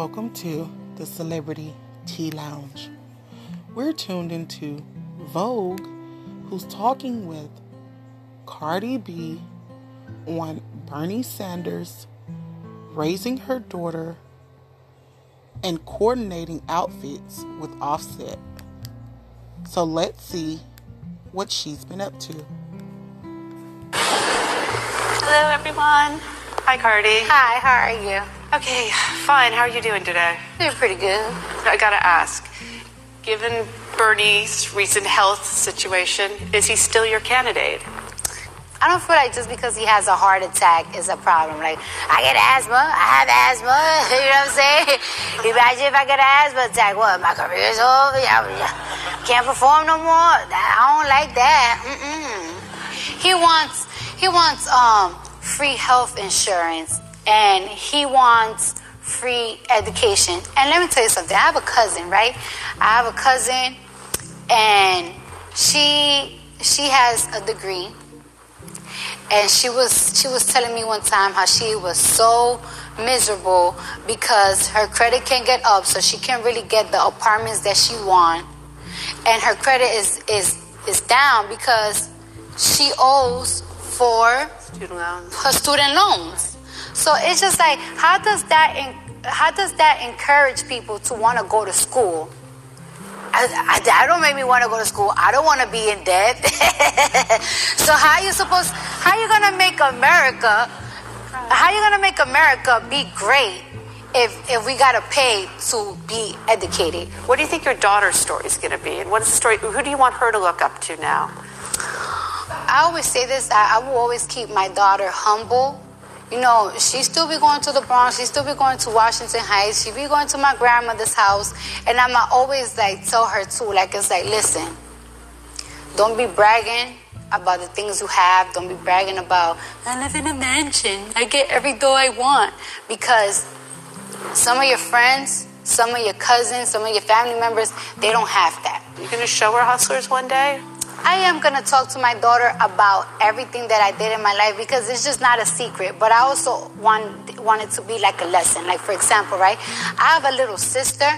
Welcome to the Celebrity Tea Lounge. We're tuned into Vogue, who's talking with Cardi B on Bernie Sanders raising her daughter and coordinating outfits with Offset. So let's see what she's been up to. Hello, everyone. Hi, Cardi. Hi, how are you? Okay, fine. How are you doing today? Doing pretty good. I gotta ask, given Bernie's recent health situation, is he still your candidate? I don't feel like just because he has a heart attack is a problem. Like, I get asthma, I have asthma, you know what I'm saying? Imagine if I get an asthma attack, what, my career's over? Yeah, yeah. Can't perform no more? I don't like that. Mm-mm. He wants, he wants um, free health insurance and he wants free education. And let me tell you something. I have a cousin, right? I have a cousin, and she she has a degree, and she was she was telling me one time how she was so miserable because her credit can't get up, so she can't really get the apartments that she want, and her credit is is is down because she owes for Student loans. her student loans. So it's just like, how does that en- how does that encourage people to want to go to school? I, I, that don't make me want to go to school. I don't want to be in debt. so how you supposed? How you gonna make America? How you gonna make America be great if if we gotta pay to be educated? What do you think your daughter's story is going to be? And what is the story? Who do you want her to look up to now? I always say this. I, I will always keep my daughter humble. You know, she still be going to the Bronx. She still be going to Washington Heights. She be going to my grandmother's house, and I'ma always like tell her too. Like it's like, listen, don't be bragging about the things you have. Don't be bragging about I live in a mansion. I get every dough I want because some of your friends, some of your cousins, some of your family members, they don't have that. You going to show her hustlers one day? I am going to talk to my daughter about everything that I did in my life because it's just not a secret. But I also want, want it to be like a lesson. Like, for example, right? I have a little sister.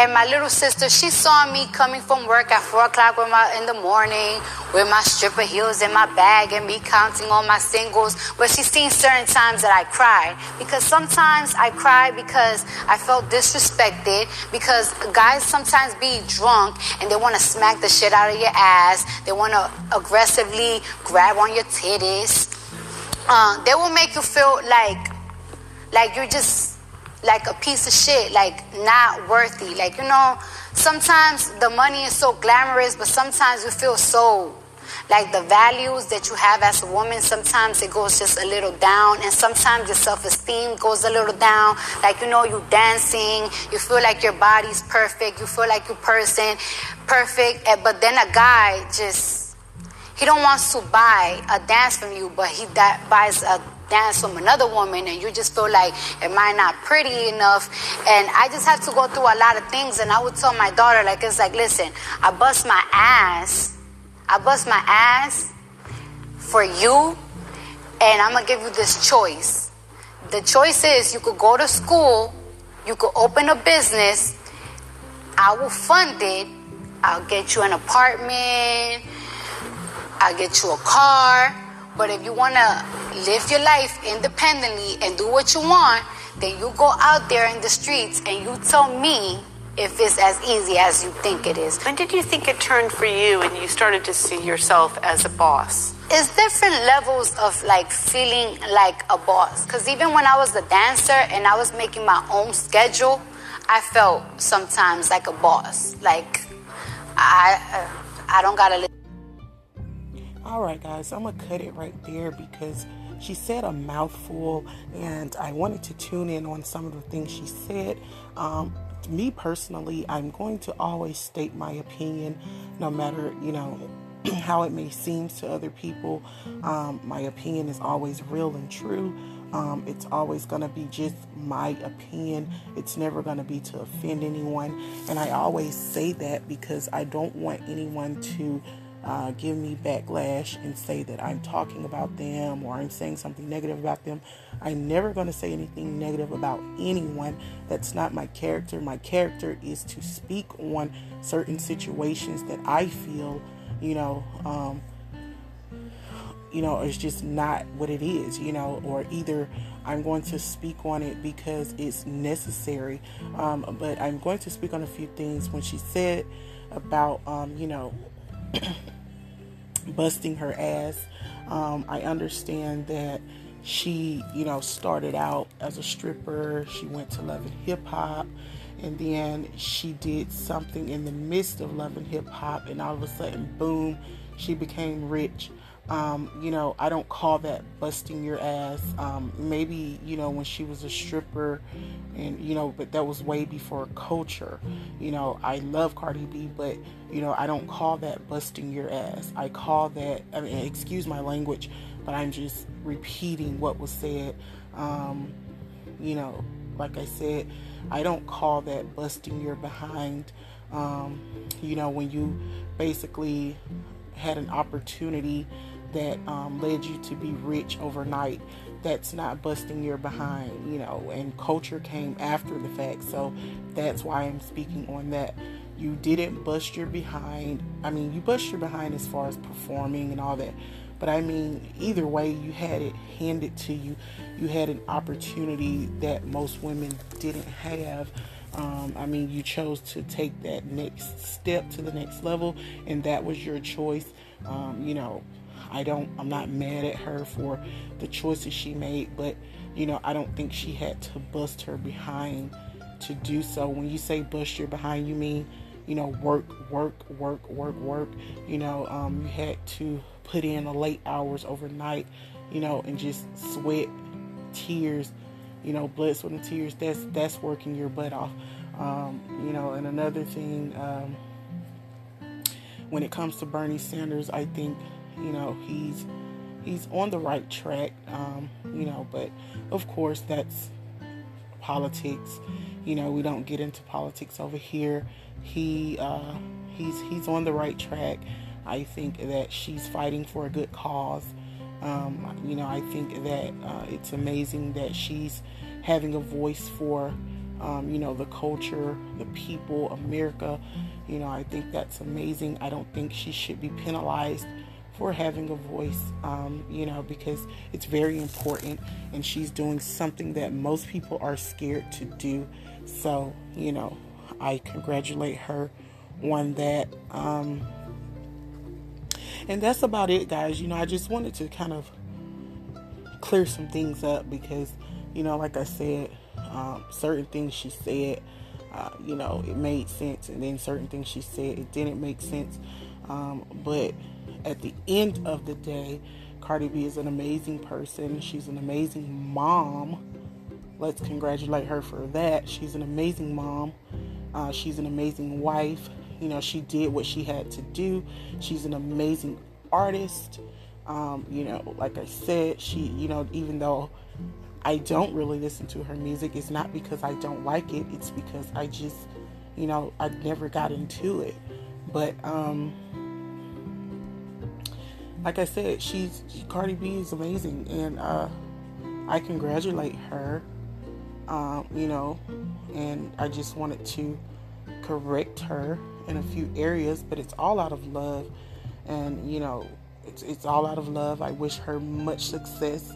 And my little sister, she saw me coming from work at four o'clock with my, in the morning with my stripper heels in my bag and me counting all my singles. But she's seen certain times that I cried because sometimes I cry because I felt disrespected because guys sometimes be drunk and they want to smack the shit out of your ass. They want to aggressively grab on your titties. Uh, they will make you feel like like you're just like a piece of shit, like not worthy. Like, you know, sometimes the money is so glamorous, but sometimes you feel so like the values that you have as a woman, sometimes it goes just a little down, and sometimes your self esteem goes a little down. Like, you know, you dancing, you feel like your body's perfect, you feel like your person perfect, eh, but then a guy just, he don't want to buy a dance from you, but he buys a dance from another woman and you just feel like am I not pretty enough? And I just have to go through a lot of things and I would tell my daughter like it's like listen I bust my ass I bust my ass for you and I'm gonna give you this choice. The choice is you could go to school you could open a business I will fund it I'll get you an apartment I'll get you a car but if you want to live your life independently and do what you want, then you go out there in the streets and you tell me if it's as easy as you think it is. When did you think it turned for you and you started to see yourself as a boss? It's different levels of like feeling like a boss. Because even when I was a dancer and I was making my own schedule, I felt sometimes like a boss. Like I, I don't gotta. All right, guys, I'm gonna cut it right there because she said a mouthful, and I wanted to tune in on some of the things she said. Um, me personally, I'm going to always state my opinion, no matter you know how it may seem to other people. Um, my opinion is always real and true. Um, it's always going to be just my opinion. It's never going to be to offend anyone. And I always say that because I don't want anyone to uh, give me backlash and say that I'm talking about them or I'm saying something negative about them. I'm never going to say anything negative about anyone. That's not my character. My character is to speak on certain situations that I feel, you know, um, you know, it's just not what it is, you know, or either I'm going to speak on it because it's necessary. Um, but I'm going to speak on a few things when she said about, um, you know, busting her ass. Um, I understand that she, you know, started out as a stripper. She went to Love and Hip Hop, and then she did something in the midst of Love and Hip Hop, and all of a sudden, boom, she became rich. Um, you know, I don't call that busting your ass. Um, maybe, you know, when she was a stripper and, you know, but that was way before culture. You know, I love Cardi B, but, you know, I don't call that busting your ass. I call that, I mean, excuse my language, but I'm just repeating what was said. Um, you know, like I said, I don't call that busting your behind. Um, you know, when you basically had an opportunity that um, led you to be rich overnight that's not busting your behind, you know, and culture came after the fact. So that's why I'm speaking on that. You didn't bust your behind. I mean, you bust your behind as far as performing and all that. But I mean, either way, you had it handed to you. You had an opportunity that most women didn't have. Um, I mean, you chose to take that next step to the next level, and that was your choice. Um, you know, I don't I'm not mad at her for the choices she made, but you know, I don't think she had to bust her behind to do so. When you say bust your behind, you mean, you know, work, work, work, work, work. You know, um, you had to put in the late hours overnight, you know, and just sweat, tears, you know, blood, sweat, and tears. That's that's working your butt off. Um, you know, and another thing, um, when it comes to Bernie Sanders, I think you know he's he's on the right track um, you know but of course that's politics you know we don't get into politics over here he uh, he's he's on the right track i think that she's fighting for a good cause um, you know i think that uh, it's amazing that she's having a voice for um, you know the culture the people america you know i think that's amazing i don't think she should be penalized for having a voice, um, you know, because it's very important and she's doing something that most people are scared to do. So, you know, I congratulate her on that. Um, and that's about it, guys. You know, I just wanted to kind of clear some things up because, you know, like I said, um, certain things she said, uh, you know, it made sense, and then certain things she said, it didn't make sense. Um, but at the end of the day, Cardi B is an amazing person. She's an amazing mom. Let's congratulate her for that. She's an amazing mom. Uh, she's an amazing wife. You know, she did what she had to do. She's an amazing artist. Um, you know, like I said, she, you know, even though I don't really listen to her music, it's not because I don't like it. It's because I just, you know, I never got into it. But, um, like I said, she's Cardi B is amazing, and uh, I congratulate her. Um, you know, and I just wanted to correct her in a few areas, but it's all out of love, and you know, it's it's all out of love. I wish her much success,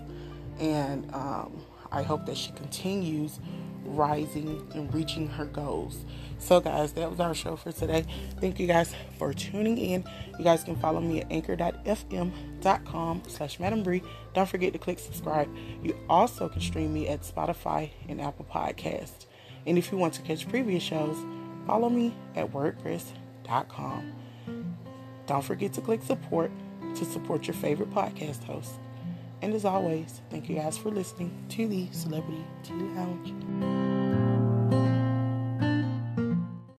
and um, I hope that she continues rising and reaching her goals. So, guys, that was our show for today. Thank you guys for tuning in. You guys can follow me at anchor.fm.com slash Madam Brie. Don't forget to click subscribe. You also can stream me at Spotify and Apple Podcast. And if you want to catch previous shows, follow me at WordPress.com. Don't forget to click support to support your favorite podcast host. And as always, thank you guys for listening to the Celebrity Tea Lounge.